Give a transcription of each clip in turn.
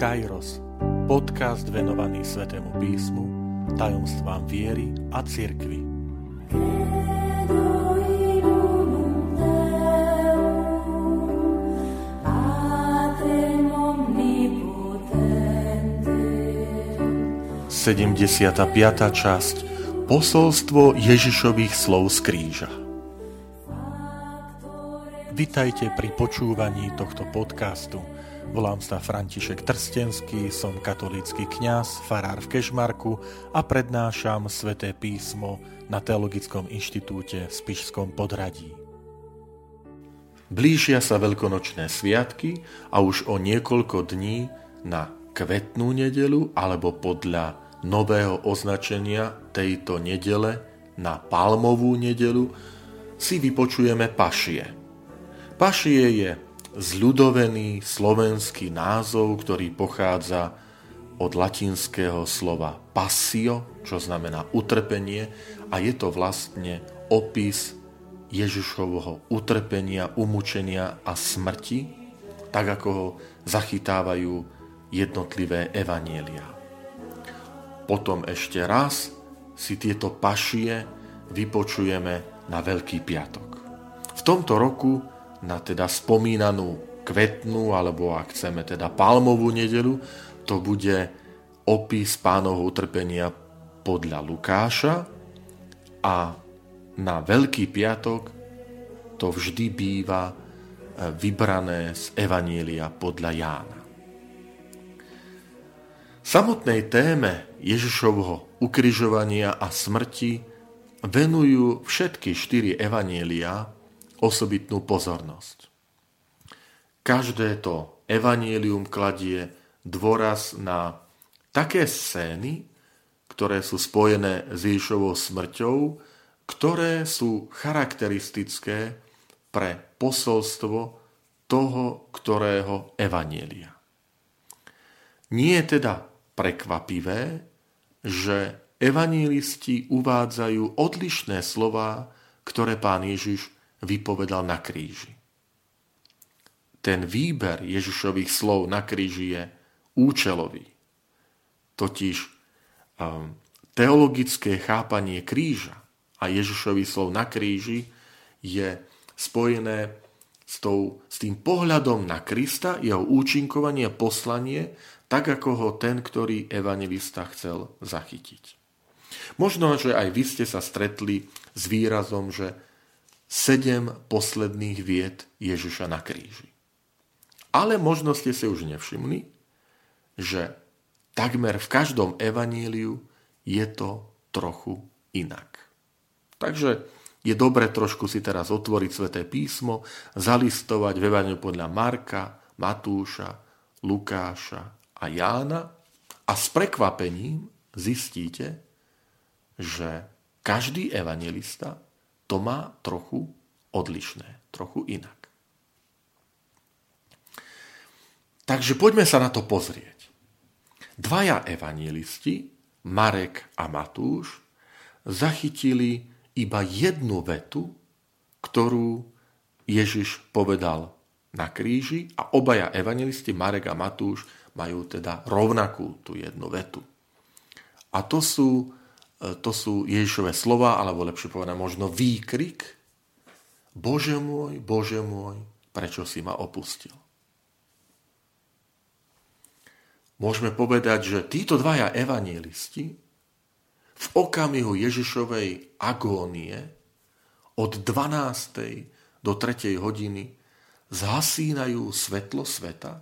Kairos, podcast venovaný Svetému písmu, tajomstvám viery a cirkvi. Sedemdesiata piata časť Posolstvo Ježišových slov z kríža. Vitajte pri počúvaní tohto podcastu – Volám sa František Trstenský, som katolícky kňaz, farár v Kešmarku a prednášam sväté písmo na Teologickom inštitúte v Spišskom podradí. Blížia sa veľkonočné sviatky a už o niekoľko dní na kvetnú nedelu alebo podľa nového označenia tejto nedele na palmovú nedelu si vypočujeme pašie. Pašie je zľudovený slovenský názov, ktorý pochádza od latinského slova passio, čo znamená utrpenie, a je to vlastne opis Ježišovho utrpenia, umúčenia a smrti, tak ako ho zachytávajú jednotlivé evanielia. Potom ešte raz si tieto pašie vypočujeme na Veľký piatok. V tomto roku na teda spomínanú kvetnú, alebo ak chceme teda palmovú nedelu, to bude opis pánovho utrpenia podľa Lukáša a na Veľký piatok to vždy býva e, vybrané z Evanielia podľa Jána. Samotnej téme Ježišovho ukrižovania a smrti venujú všetky štyri evanielia osobitnú pozornosť. Každé to evanielium kladie dôraz na také scény, ktoré sú spojené s Ježišovou smrťou, ktoré sú charakteristické pre posolstvo toho, ktorého evanielia. Nie je teda prekvapivé, že evanielisti uvádzajú odlišné slova, ktoré pán Ježiš vypovedal na kríži. Ten výber Ježišových slov na kríži je účelový. Totiž um, teologické chápanie kríža a Ježišových slov na kríži je spojené s, tou, s tým pohľadom na Krista, jeho účinkovanie a poslanie, tak ako ho ten, ktorý evangelista chcel zachytiť. Možno, že aj vy ste sa stretli s výrazom, že sedem posledných vied Ježiša na kríži. Ale možno ste si už nevšimli, že takmer v každom evaníliu je to trochu inak. Takže je dobre trošku si teraz otvoriť sväté písmo, zalistovať v Evangeliu podľa Marka, Matúša, Lukáša a Jána a s prekvapením zistíte, že každý evangelista to má trochu odlišné, trochu inak. Takže poďme sa na to pozrieť. Dvaja evangelisti, Marek a Matúš, zachytili iba jednu vetu, ktorú Ježiš povedal na kríži a obaja evangelisti, Marek a Matúš, majú teda rovnakú tú jednu vetu. A to sú to sú Ježišové slova, alebo lepšie povedané možno výkrik. Bože môj, Bože môj, prečo si ma opustil? Môžeme povedať, že títo dvaja evanielisti v okamihu Ježišovej agónie od 12. do 3. hodiny zhasínajú svetlo sveta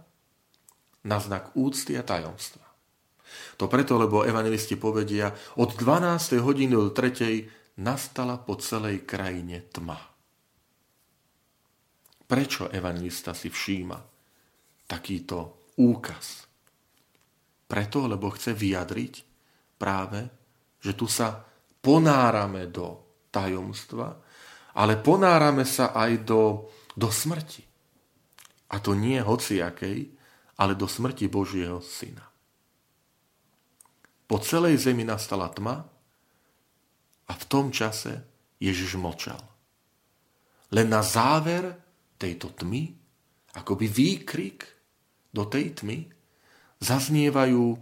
na znak úcty a tajomstva. To preto, lebo evangelisti povedia, od 12. hodiny do 3. nastala po celej krajine tma. Prečo evangelista si všíma takýto úkaz? Preto, lebo chce vyjadriť práve, že tu sa ponárame do tajomstva, ale ponárame sa aj do, do smrti. A to nie hociakej, ale do smrti Božieho Syna. Po celej zemi nastala tma a v tom čase Ježiš mlčal. Len na záver tejto tmy, akoby výkrik do tej tmy, zaznievajú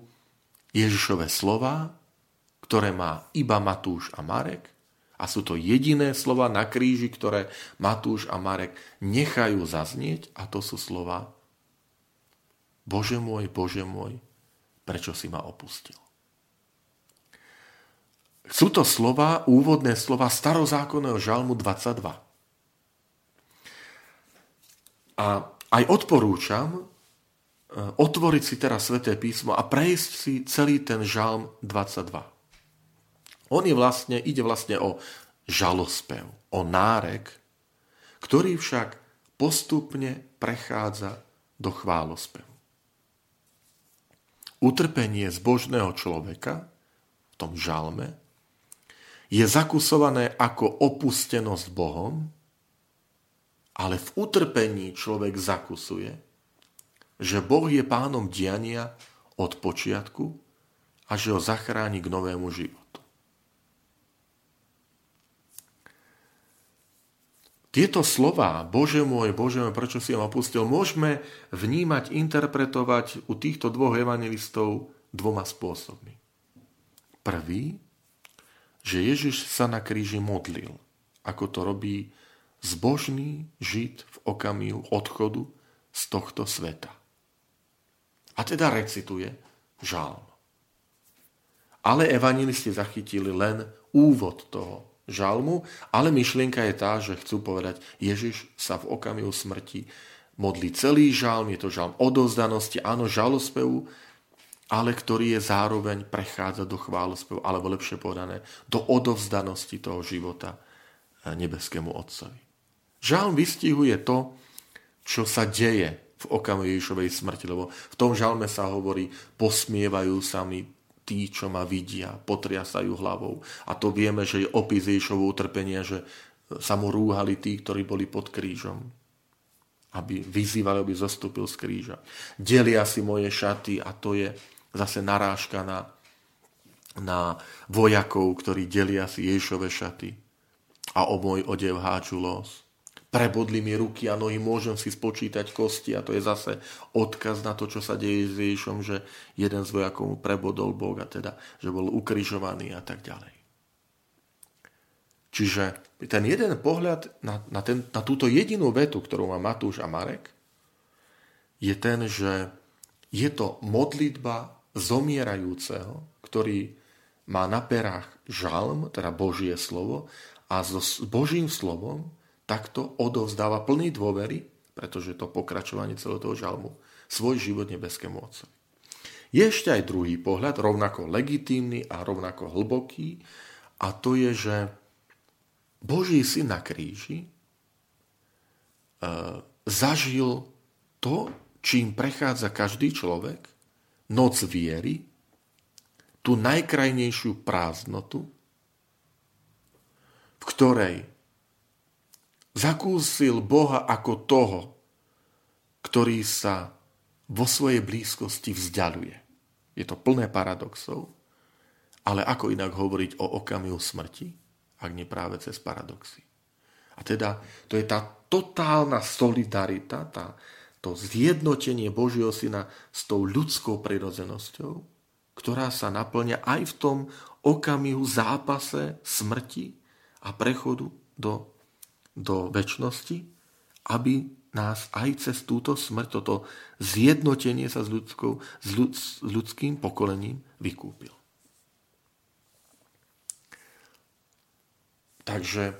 Ježišové slova, ktoré má iba Matúš a Marek. A sú to jediné slova na kríži, ktoré Matúš a Marek nechajú zaznieť. A to sú slova Bože môj, Bože môj, prečo si ma opustil. Sú to slova, úvodné slova starozákonného žalmu 22. A aj odporúčam e, otvoriť si teraz Sveté písmo a prejsť si celý ten žalm 22. On je vlastne, ide vlastne o žalospev, o nárek, ktorý však postupne prechádza do chválospevu. Utrpenie zbožného človeka v tom žalme je zakusované ako opustenosť Bohom, ale v utrpení človek zakusuje, že Boh je pánom diania od počiatku a že ho zachráni k novému životu. Tieto slova, Bože môj, Bože môj, prečo si ma opustil, môžeme vnímať, interpretovať u týchto dvoch evangelistov dvoma spôsobmi. Prvý, že Ježiš sa na kríži modlil, ako to robí zbožný žid v okamihu odchodu z tohto sveta. A teda recituje žalm. Ale evangelisti zachytili len úvod toho žalmu, ale myšlienka je tá, že chcú povedať, Ježiš sa v okamihu smrti modlí celý žalm, je to žalm odozdanosti, áno, žalospevu, ale ktorý je zároveň prechádza do chválospevu, alebo lepšie povedané, do odovzdanosti toho života eh, nebeskému Otcovi. Žalm vystihuje to, čo sa deje v okamihu Ježišovej smrti, lebo v tom žalme sa hovorí, posmievajú sa mi tí, čo ma vidia, potriasajú hlavou. A to vieme, že je opis Ježišovho utrpenia, že sa mu rúhali tí, ktorí boli pod krížom. Aby vyzývali, aby zostúpil z kríža. Delia si moje šaty a to je zase narážka na, na vojakov, ktorí delia si Ježišove šaty. A o môj odev háču los. Prebodli mi ruky a nohy, môžem si spočítať kosti. A to je zase odkaz na to, čo sa deje s Ježišom, že jeden z vojakov mu prebodol Boh a teda, že bol ukrižovaný a tak ďalej. Čiže ten jeden pohľad na, na, ten, na túto jedinú vetu, ktorú má Matúš a Marek, je ten, že je to modlitba zomierajúceho, ktorý má na perách žalm, teda Božie slovo, a so Božím slovom takto odovzdáva plný dôvery, pretože to pokračovanie celého toho žalmu, svoj život nebeskému Otcovi. Je ešte aj druhý pohľad, rovnako legitímny a rovnako hlboký, a to je, že Boží syn na kríži e, zažil to, čím prechádza každý človek, noc viery, tú najkrajnejšiu prázdnotu, v ktorej zakúsil Boha ako toho, ktorý sa vo svojej blízkosti vzdialuje. Je to plné paradoxov, ale ako inak hovoriť o okamihu smrti, ak nie práve cez paradoxy. A teda to je tá totálna solidarita, tá, to zjednotenie Božieho syna s tou ľudskou prirodzenosťou, ktorá sa naplňa aj v tom okamihu zápase smrti a prechodu do do väčšnosti, aby nás aj cez túto smrť, toto zjednotenie sa s, ľudskou, s, ľud, s ľudským pokolením vykúpil. Takže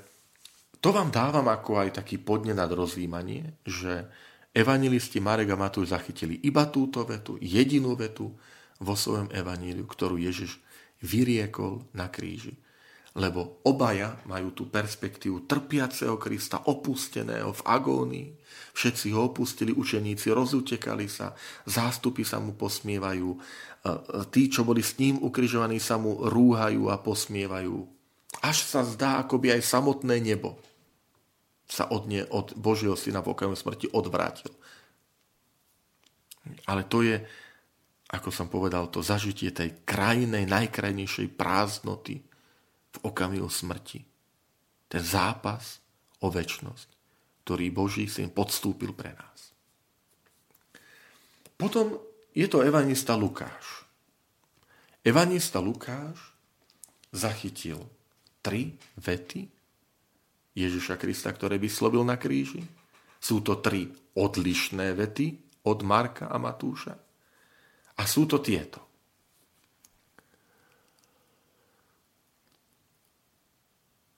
to vám dávam ako aj taký podne nad rozvímanie, že evangelisti Marek a Matúš zachytili iba túto vetu, jedinú vetu vo svojom evaníliu, ktorú Ježiš vyriekol na kríži lebo obaja majú tú perspektívu trpiaceho Krista, opusteného v agónii. Všetci ho opustili, učeníci rozutekali sa, zástupy sa mu posmievajú, e, e, tí, čo boli s ním ukrižovaní, sa mu rúhajú a posmievajú. Až sa zdá, ako by aj samotné nebo sa od, ne, od Božieho syna v okamihu smrti odvrátil. Ale to je, ako som povedal, to zažitie tej krajnej, najkrajnejšej prázdnoty, v okamihu smrti. Ten zápas o väčnosť, ktorý Boží syn podstúpil pre nás. Potom je to evanista Lukáš. Evanista Lukáš zachytil tri vety Ježiša Krista, ktoré vyslovil na kríži. Sú to tri odlišné vety od Marka a Matúša. A sú to tieto.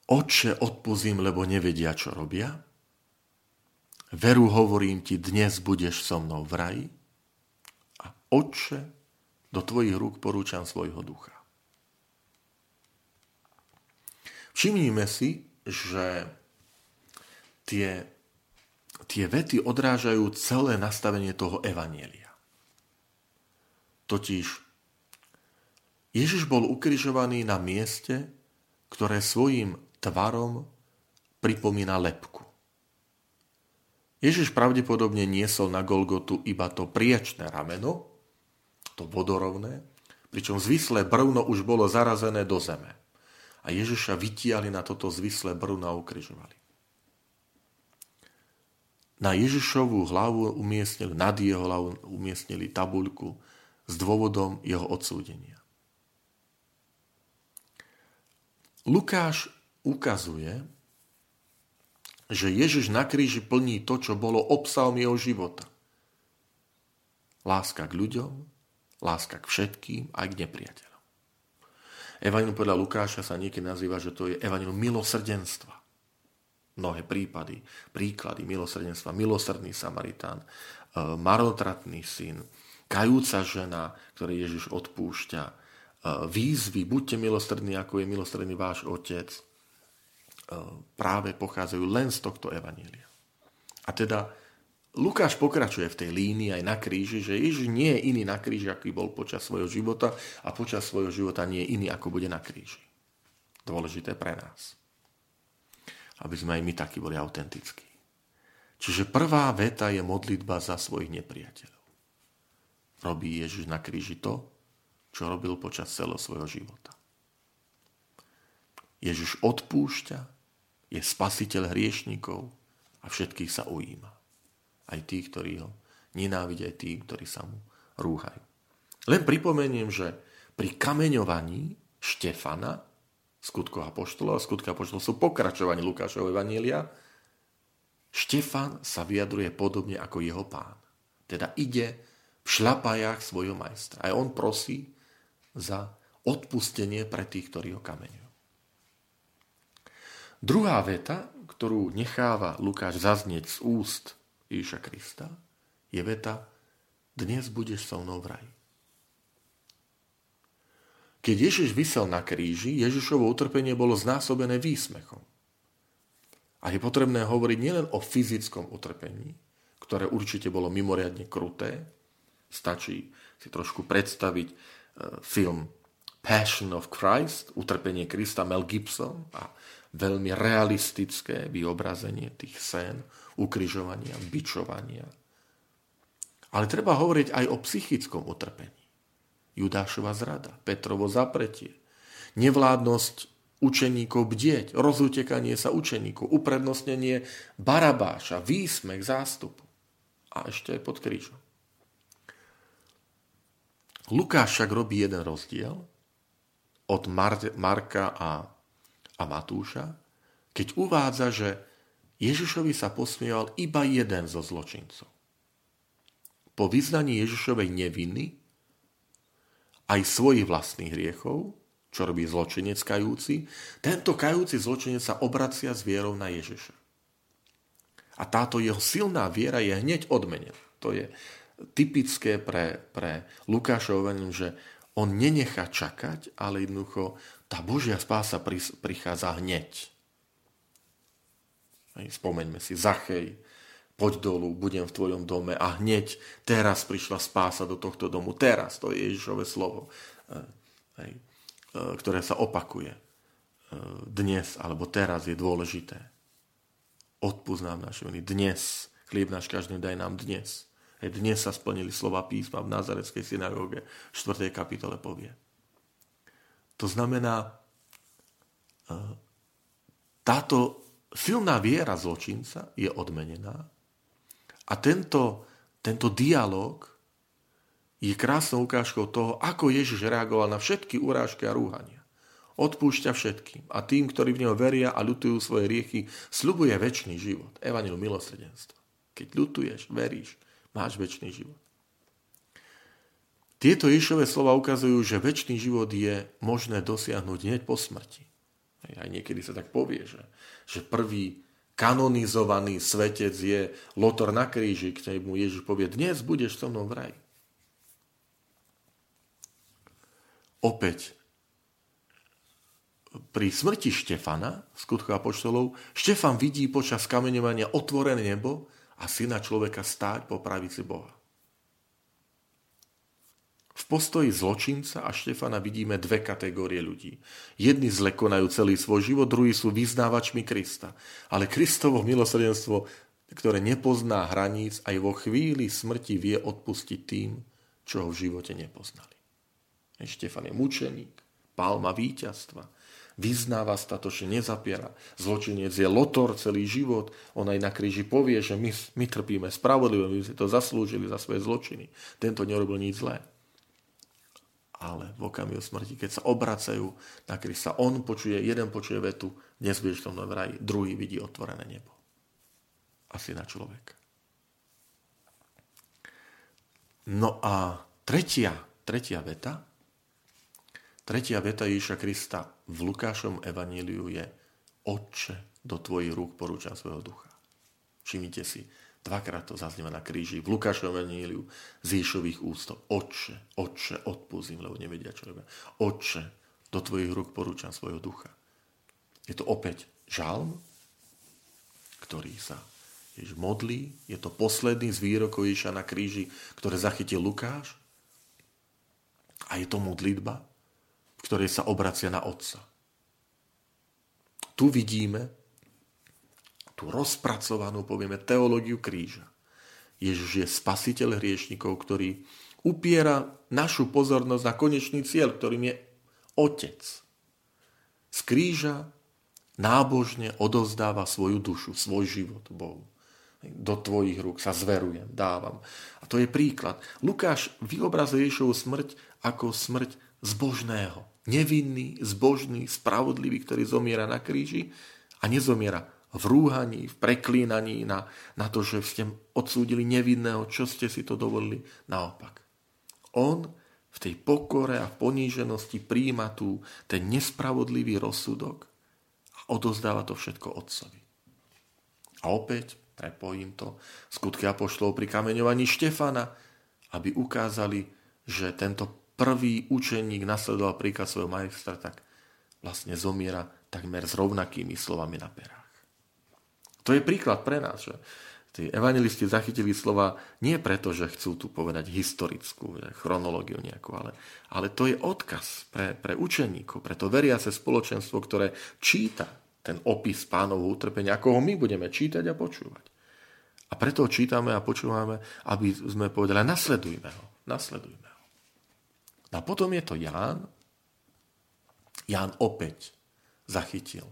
Oče, odpuzím, lebo nevedia, čo robia. Veru hovorím ti, dnes budeš so mnou v raji. A Oče, do tvojich rúk porúčam svojho ducha. Všimnime si, že tie, tie vety odrážajú celé nastavenie toho evanielia. Totiž Ježiš bol ukrižovaný na mieste, ktoré svojim tvarom pripomína lepku. Ježiš pravdepodobne niesol na Golgotu iba to priečné rameno, to vodorovné, pričom zvislé brvno už bolo zarazené do zeme a Ježiša vytiali na toto zvislé brúno a ukrižovali. Na Ježišovú hlavu umiestnili, nad jeho hlavu umiestnili tabuľku s dôvodom jeho odsúdenia. Lukáš ukazuje, že Ježiš na kríži plní to, čo bolo obsahom jeho života. Láska k ľuďom, láska k všetkým, aj k nepriateľom. Evangelium podľa Lukáša sa niekedy nazýva, že to je evangelium milosrdenstva. Mnohé prípady, príklady milosrdenstva, milosrdný Samaritán, e, marotratný syn, kajúca žena, ktoré Ježiš odpúšťa, e, výzvy, buďte milosrdní, ako je milosrdný váš otec, e, práve pochádzajú len z tohto evanília. A teda Lukáš pokračuje v tej línii aj na kríži, že Ježiš nie je iný na kríži, aký bol počas svojho života a počas svojho života nie je iný, ako bude na kríži. Dôležité pre nás. Aby sme aj my takí boli autentickí. Čiže prvá veta je modlitba za svojich nepriateľov. Robí Ježiš na kríži to, čo robil počas celého svojho života. Ježiš odpúšťa, je spasiteľ hriešnikov a všetkých sa ujíma aj tí, ktorí ho nenávidia, aj tí, ktorí sa mu rúhajú. Len pripomeniem, že pri kameňovaní Štefana, skutkov apoštolov a skutky apoštolov sú pokračovanie Lukášovho Evanielia, Štefan sa vyjadruje podobne ako jeho pán. Teda ide v šlapajách svojho majstra. A on prosí za odpustenie pre tých, ktorí ho kameňujú. Druhá veta, ktorú necháva Lukáš zaznieť z úst Ježiša Krista je veta Dnes budeš so mnou v raji. Keď Ježiš vysel na kríži, Ježišovo utrpenie bolo znásobené výsmechom. A je potrebné hovoriť nielen o fyzickom utrpení, ktoré určite bolo mimoriadne kruté. Stačí si trošku predstaviť e, film Passion of Christ, utrpenie Krista Mel Gibson a veľmi realistické vyobrazenie tých scén ukrižovania, bičovania. Ale treba hovoriť aj o psychickom utrpení. Judášova zrada, Petrovo zapretie, nevládnosť učeníkov bdieť, rozutekanie sa učeníkov, uprednostnenie barabáša, výsmech zástupu. A ešte aj pod krížom. Lukáš však robí jeden rozdiel od Mar- Marka a, a Matúša, keď uvádza, že Ježišovi sa posmieval iba jeden zo zločincov. Po vyznaní Ježišovej neviny aj svojich vlastných hriechov, čo robí zločinec kajúci, tento kajúci zločinec sa obracia s vierou na Ježiša. A táto jeho silná viera je hneď odmenená. To je typické pre, pre Lukášov, že on nenechá čakať, ale jednoducho tá Božia spása prichádza hneď. Spomeňme si, Zachej, poď dolu, budem v tvojom dome a hneď teraz prišla spása do tohto domu. Teraz, to je Ježišové slovo, e, hej, e, ktoré sa opakuje. E, dnes alebo teraz je dôležité. Odpúsť nám naše viny. Dnes. Chlieb náš každý daj nám dnes. Dnes sa splnili slova písma v Nazareckej synagóge v 4. kapitole povie. To znamená, táto silná viera zločinca je odmenená a tento, tento dialog je krásnou ukážkou toho, ako Ježiš reagoval na všetky urážky a rúhania. Odpúšťa všetkým a tým, ktorí v neho veria a ľutujú svoje riechy, slubuje väčší život. Evangelium milosrdenstva. Keď ľutuješ, veríš, máš väčší život. Tieto Ježišové slova ukazujú, že väčší život je možné dosiahnuť hneď po smrti. Aj niekedy sa tak povie, že, že prvý kanonizovaný svetec je Lotor na kríži, ktorý mu Ježiš povie, dnes budeš so mnou v raji. Opäť, pri smrti Štefana, skutku apoštolov, Štefan vidí počas kameňovania otvorené nebo a syna človeka stáť po pravici Boha. V postoji zločinca a Štefana vidíme dve kategórie ľudí. Jedni zle celý svoj život, druhí sú vyznávačmi Krista. Ale Kristovo milosrdenstvo, ktoré nepozná hraníc, aj vo chvíli smrti vie odpustiť tým, čo ho v živote nepoznali. Štefan je mučeník, palma víťazstva, vyznáva statočne, nezapiera. Zločinec je lotor celý život. On aj na kríži povie, že my, my trpíme spravodlivo, my si to zaslúžili za svoje zločiny. Tento nerobil nič zlé ale v okamihu smrti, keď sa obracajú na Krista, on počuje, jeden počuje vetu, dnes budeš v raji, druhý vidí otvorené nebo. Asi na človeka. No a tretia, tretia veta, tretia veta Ježiša Krista v Lukášom evaníliu je Otče, do tvojich rúk porúčam svojho ducha. Všimnite si, Dvakrát to zaznieva na kríži, v Lukášovom evaníliu z Ježových ústov. Otče, Otče, odpúzim, lebo nevedia, čo robia. Otče, do tvojich rúk porúčam svojho ducha. Je to opäť žalm, ktorý sa Jež modlí. Je to posledný z výrokov Ježa na kríži, ktoré zachytil Lukáš. A je to modlitba, v sa obracia na Otca. Tu vidíme, tú rozpracovanú, povieme, teológiu kríža. Ježiš je spasiteľ hriešnikov, ktorý upiera našu pozornosť na konečný cieľ, ktorým je Otec. Z kríža nábožne odozdáva svoju dušu, svoj život Bohu. Do tvojich rúk sa zverujem, dávam. A to je príklad. Lukáš vyobrazuje Ježišovu smrť ako smrť zbožného. Nevinný, zbožný, spravodlivý, ktorý zomiera na kríži a nezomiera v rúhaní, v preklínaní na, na to, že ste odsúdili nevinného, čo ste si to dovolili. Naopak. On v tej pokore a poníženosti príjma tu ten nespravodlivý rozsudok a odozdáva to všetko otcovi. A opäť prepojím to skutky apoštolov pri kameňovaní Štefana, aby ukázali, že tento prvý učeník nasledoval príkaz svojho majstra, tak vlastne zomiera takmer s rovnakými slovami na perách. To je príklad pre nás, že tí evangelisti zachytili slova nie preto, že chcú tu povedať historickú chronológiu nejakú, ale, ale to je odkaz pre, pre učeníkov, pre to veriace spoločenstvo, ktoré číta ten opis pánovho utrpenia, ako ho my budeme čítať a počúvať. A preto ho čítame a počúvame, aby sme povedali, nasledujme ho, nasledujme. A potom je to Ján. Ján opäť zachytil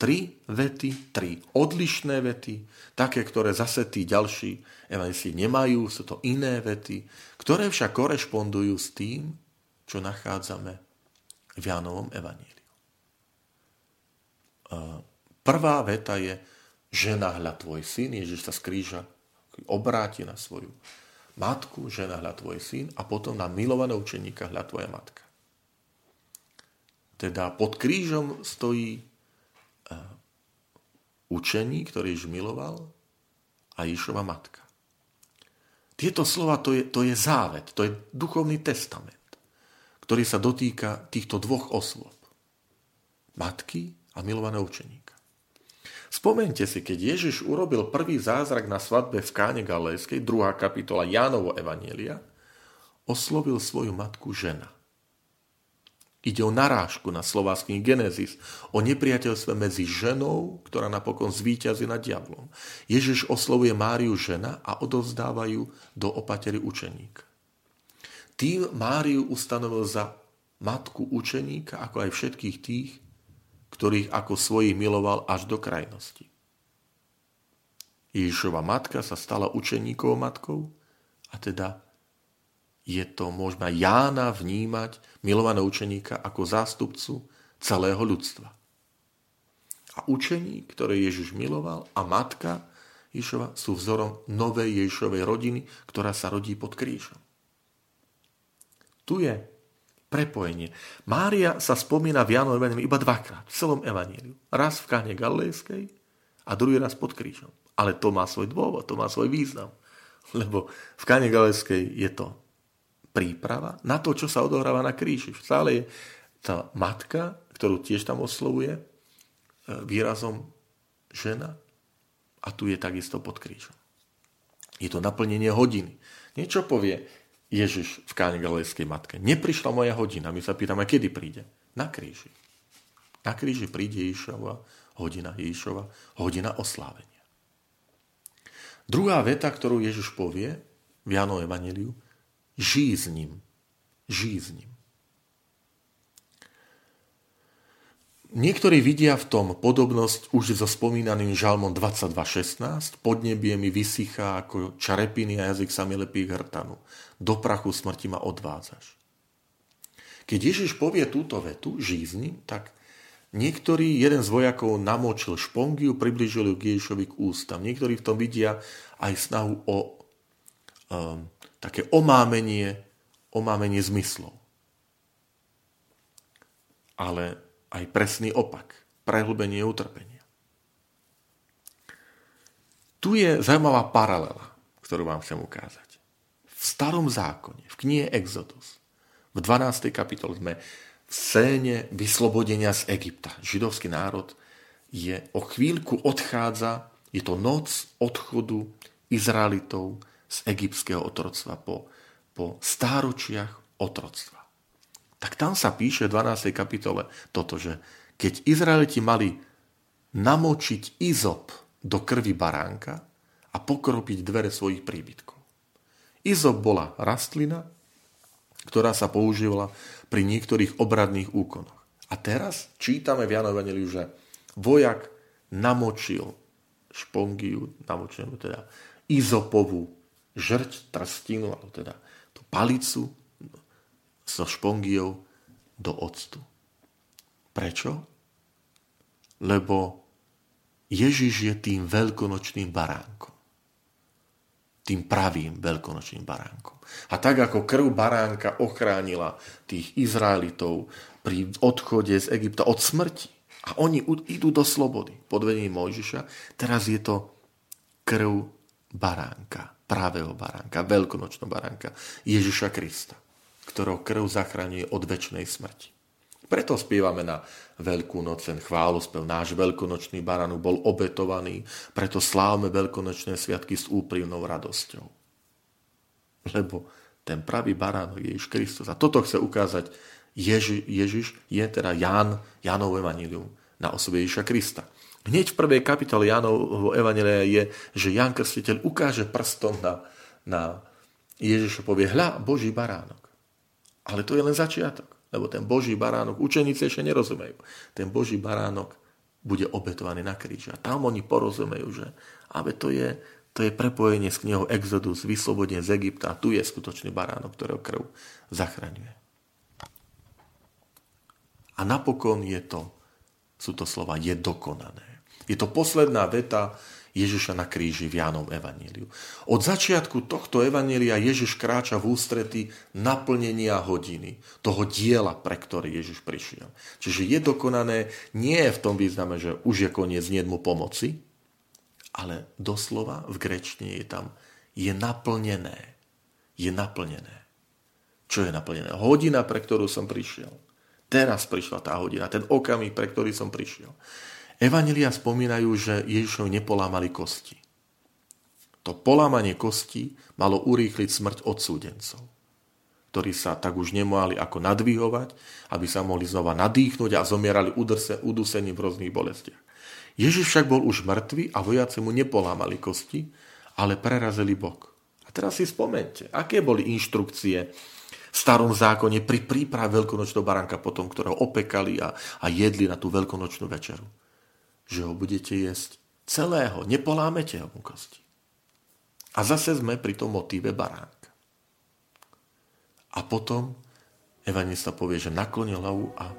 tri vety, tri odlišné vety, také, ktoré zase tí ďalší evangelisti nemajú, sú to iné vety, ktoré však korešpondujú s tým, čo nachádzame v Jánovom evaníliu. Prvá veta je, žena hľa tvoj syn, Ježiš sa skríža, obráti na svoju matku, žena hľa tvoj syn a potom na milovaného učeníka hľa tvoja matka. Teda pod krížom stojí učení, ktorý Ježiš miloval a Ježišova matka. Tieto slova to je, to je závet, to je duchovný testament, ktorý sa dotýka týchto dvoch osôb. Matky a milovaného učeníka. Spomente si, keď Ježiš urobil prvý zázrak na svadbe v Káne Galejskej, druhá kapitola Jánovo Evanielia, oslovil svoju matku žena – Ide o narážku na slovácký Genesis, o nepriateľstve medzi ženou, ktorá napokon zvíťazí nad diablom. Ježiš oslovuje Máriu žena a odovzdávajú do opatery učeníka. Tým Máriu ustanovil za matku učeníka, ako aj všetkých tých, ktorých ako svojich miloval až do krajnosti. Ježišova matka sa stala učeníkovou matkou a teda je to, môžeme Jána vnímať, milovaného učeníka, ako zástupcu celého ľudstva. A učení, ktoré Ježiš miloval a matka Ježova sú vzorom novej Ježišovej rodiny, ktorá sa rodí pod krížom. Tu je prepojenie. Mária sa spomína v Jánovom Evangeliu iba dvakrát v celom Evangeliu. Raz v káne Galilejskej a druhý raz pod krížom. Ale to má svoj dôvod, to má svoj význam. Lebo v káne Galilejskej je to príprava na to, čo sa odohráva na kríži. Stále je tá matka, ktorú tiež tam oslovuje e, výrazom žena a tu je takisto pod krížom. Je to naplnenie hodiny. Niečo povie Ježiš v káne Galilejskej matke. Neprišla moja hodina. My sa pýtame, kedy príde. Na kríži. Na kríži príde Ježišova hodina Ježišova, hodina oslávenia. Druhá veta, ktorú Ježiš povie v Jánovom Evangeliu, Žij s ním. Žij s ním. Niektorí vidia v tom podobnosť už so spomínaným žalmom 22.16. Podnebie mi vysychá ako čarepiny a jazyk sa mi lepí k hrtanu. Do prachu smrti ma odvádzaš. Keď Ježiš povie túto vetu, ním, tak niektorý, jeden z vojakov namočil špongiu, približil ju k Ježišovi k ústam. Niektorí v tom vidia aj snahu o um, také omámenie, omámenie zmyslov. Ale aj presný opak, prehlbenie utrpenia. Tu je zaujímavá paralela, ktorú vám chcem ukázať. V starom zákone, v knihe Exodus, v 12. kapitole sme v scéne vyslobodenia z Egypta. Židovský národ je o chvíľku odchádza, je to noc odchodu Izraelitov z egyptského otroctva po, po stáročiach otroctva. Tak tam sa píše v 12. kapitole toto, že keď Izraeliti mali namočiť izop do krvi baránka a pokropiť dvere svojich príbytkov. Izop bola rastlina, ktorá sa používala pri niektorých obradných úkonoch. A teraz čítame v Janovom že vojak namočil špongiu, namočenú teda izopovú žrť trstinu, alebo teda tú palicu so špongiou do octu. Prečo? Lebo Ježiš je tým veľkonočným baránkom. Tým pravým veľkonočným baránkom. A tak ako krv baránka ochránila tých Izraelitov pri odchode z Egypta od smrti a oni idú do slobody pod vedením Mojžiša, teraz je to krv baránka pravého baránka, veľkonočného baránka, Ježiša Krista, ktorého krv zachraňuje od väčšnej smrti. Preto spievame na Veľkú noc ten chválospev. Náš veľkonočný baránok bol obetovaný, preto slávme veľkonočné sviatky s úprimnou radosťou. Lebo ten pravý baránok je Ježiš Kristus. A toto chce ukázať Ježi, Ježiš, je teda Ján, Jánov Evangelium na osobe Ježiša Krista. Hneď v prvej kapitole Jánovho Evangelia je, že Ján Krstiteľ ukáže prstom na, na Ježiša povie, hľa, Boží baránok. Ale to je len začiatok, lebo ten Boží baránok, učeníci ešte nerozumejú, ten Boží baránok bude obetovaný na kríži. A tam oni porozumejú, že ale to je, to je prepojenie s knihou Exodus, vyslobodenie z Egypta. A tu je skutočný baránok, ktorého krv zachraňuje. A napokon je to, sú to slova, je dokonané. Je to posledná veta Ježiša na kríži v Jánom evaníliu. Od začiatku tohto evanília Ježiš kráča v ústrety naplnenia hodiny, toho diela, pre ktorý Ježiš prišiel. Čiže je dokonané nie v tom význame, že už je koniec, nie mu pomoci, ale doslova v grečne je tam je naplnené. Je naplnené. Čo je naplnené? Hodina, pre ktorú som prišiel. Teraz prišla tá hodina, ten okamih, pre ktorý som prišiel. Evangelia spomínajú, že Ježišov nepolámali kosti. To polámanie kostí malo urýchliť smrť odsúdencov, ktorí sa tak už nemohli ako nadvihovať, aby sa mohli znova nadýchnuť a zomierali udusením v rôznych bolestiach. Ježiš však bol už mŕtvy a vojaci mu nepolámali kosti, ale prerazili bok. A teraz si spomente, aké boli inštrukcie v starom zákone pri príprave veľkonočného baránka potom, ktorého opekali a, a jedli na tú veľkonočnú večeru že ho budete jesť celého, nepolámete ho mu kosti. A zase sme pri tom motíve baránka. A potom evangelista povie, že naklonil hlavu a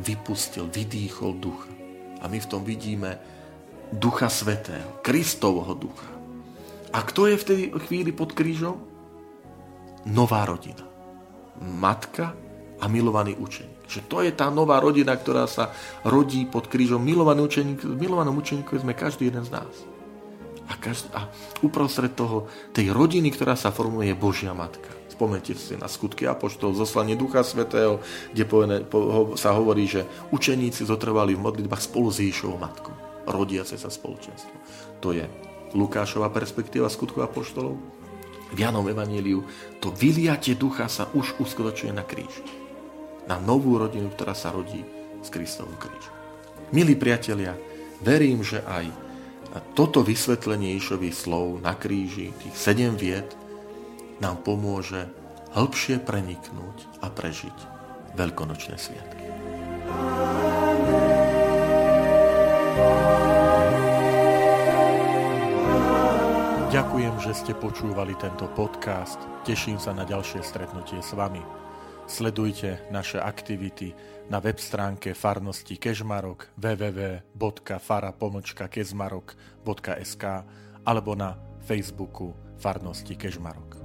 vypustil, vydýchol ducha. A my v tom vidíme ducha svetého, Kristovho ducha. A kto je v tej chvíli pod krížom? Nová rodina. Matka a milovaný učeník. Že to je tá nová rodina, ktorá sa rodí pod krížom. Milovaný učeník, milovanom učeníku sme každý jeden z nás. A, každý, a uprostred toho, tej rodiny, ktorá sa formuje, je Božia Matka. Spomente si na skutky Apoštol, zoslanie Ducha Svetého, kde povedne, po, sa hovorí, že učeníci zotrvali v modlitbách spolu s Ježišovou matkou. Rodiace sa spoločenstvo. To je Lukášova perspektíva skutkov Apoštolov. V Janom Evaníliu to vyliatie ducha sa už uskutočuje na kríži. Na novú rodinu, ktorá sa rodí z Kristovho kríža. Milí priatelia, verím, že aj toto vysvetlenie Išových slov na kríži, tých sedem vied, nám pomôže hĺbšie preniknúť a prežiť veľkonočné sviatky. Ďakujem, že ste počúvali tento podcast. Teším sa na ďalšie stretnutie s vami. Sledujte naše aktivity na web stránke farnosti Kežmarok www.fara.kezmarok.sk alebo na Facebooku farnosti Kežmarok.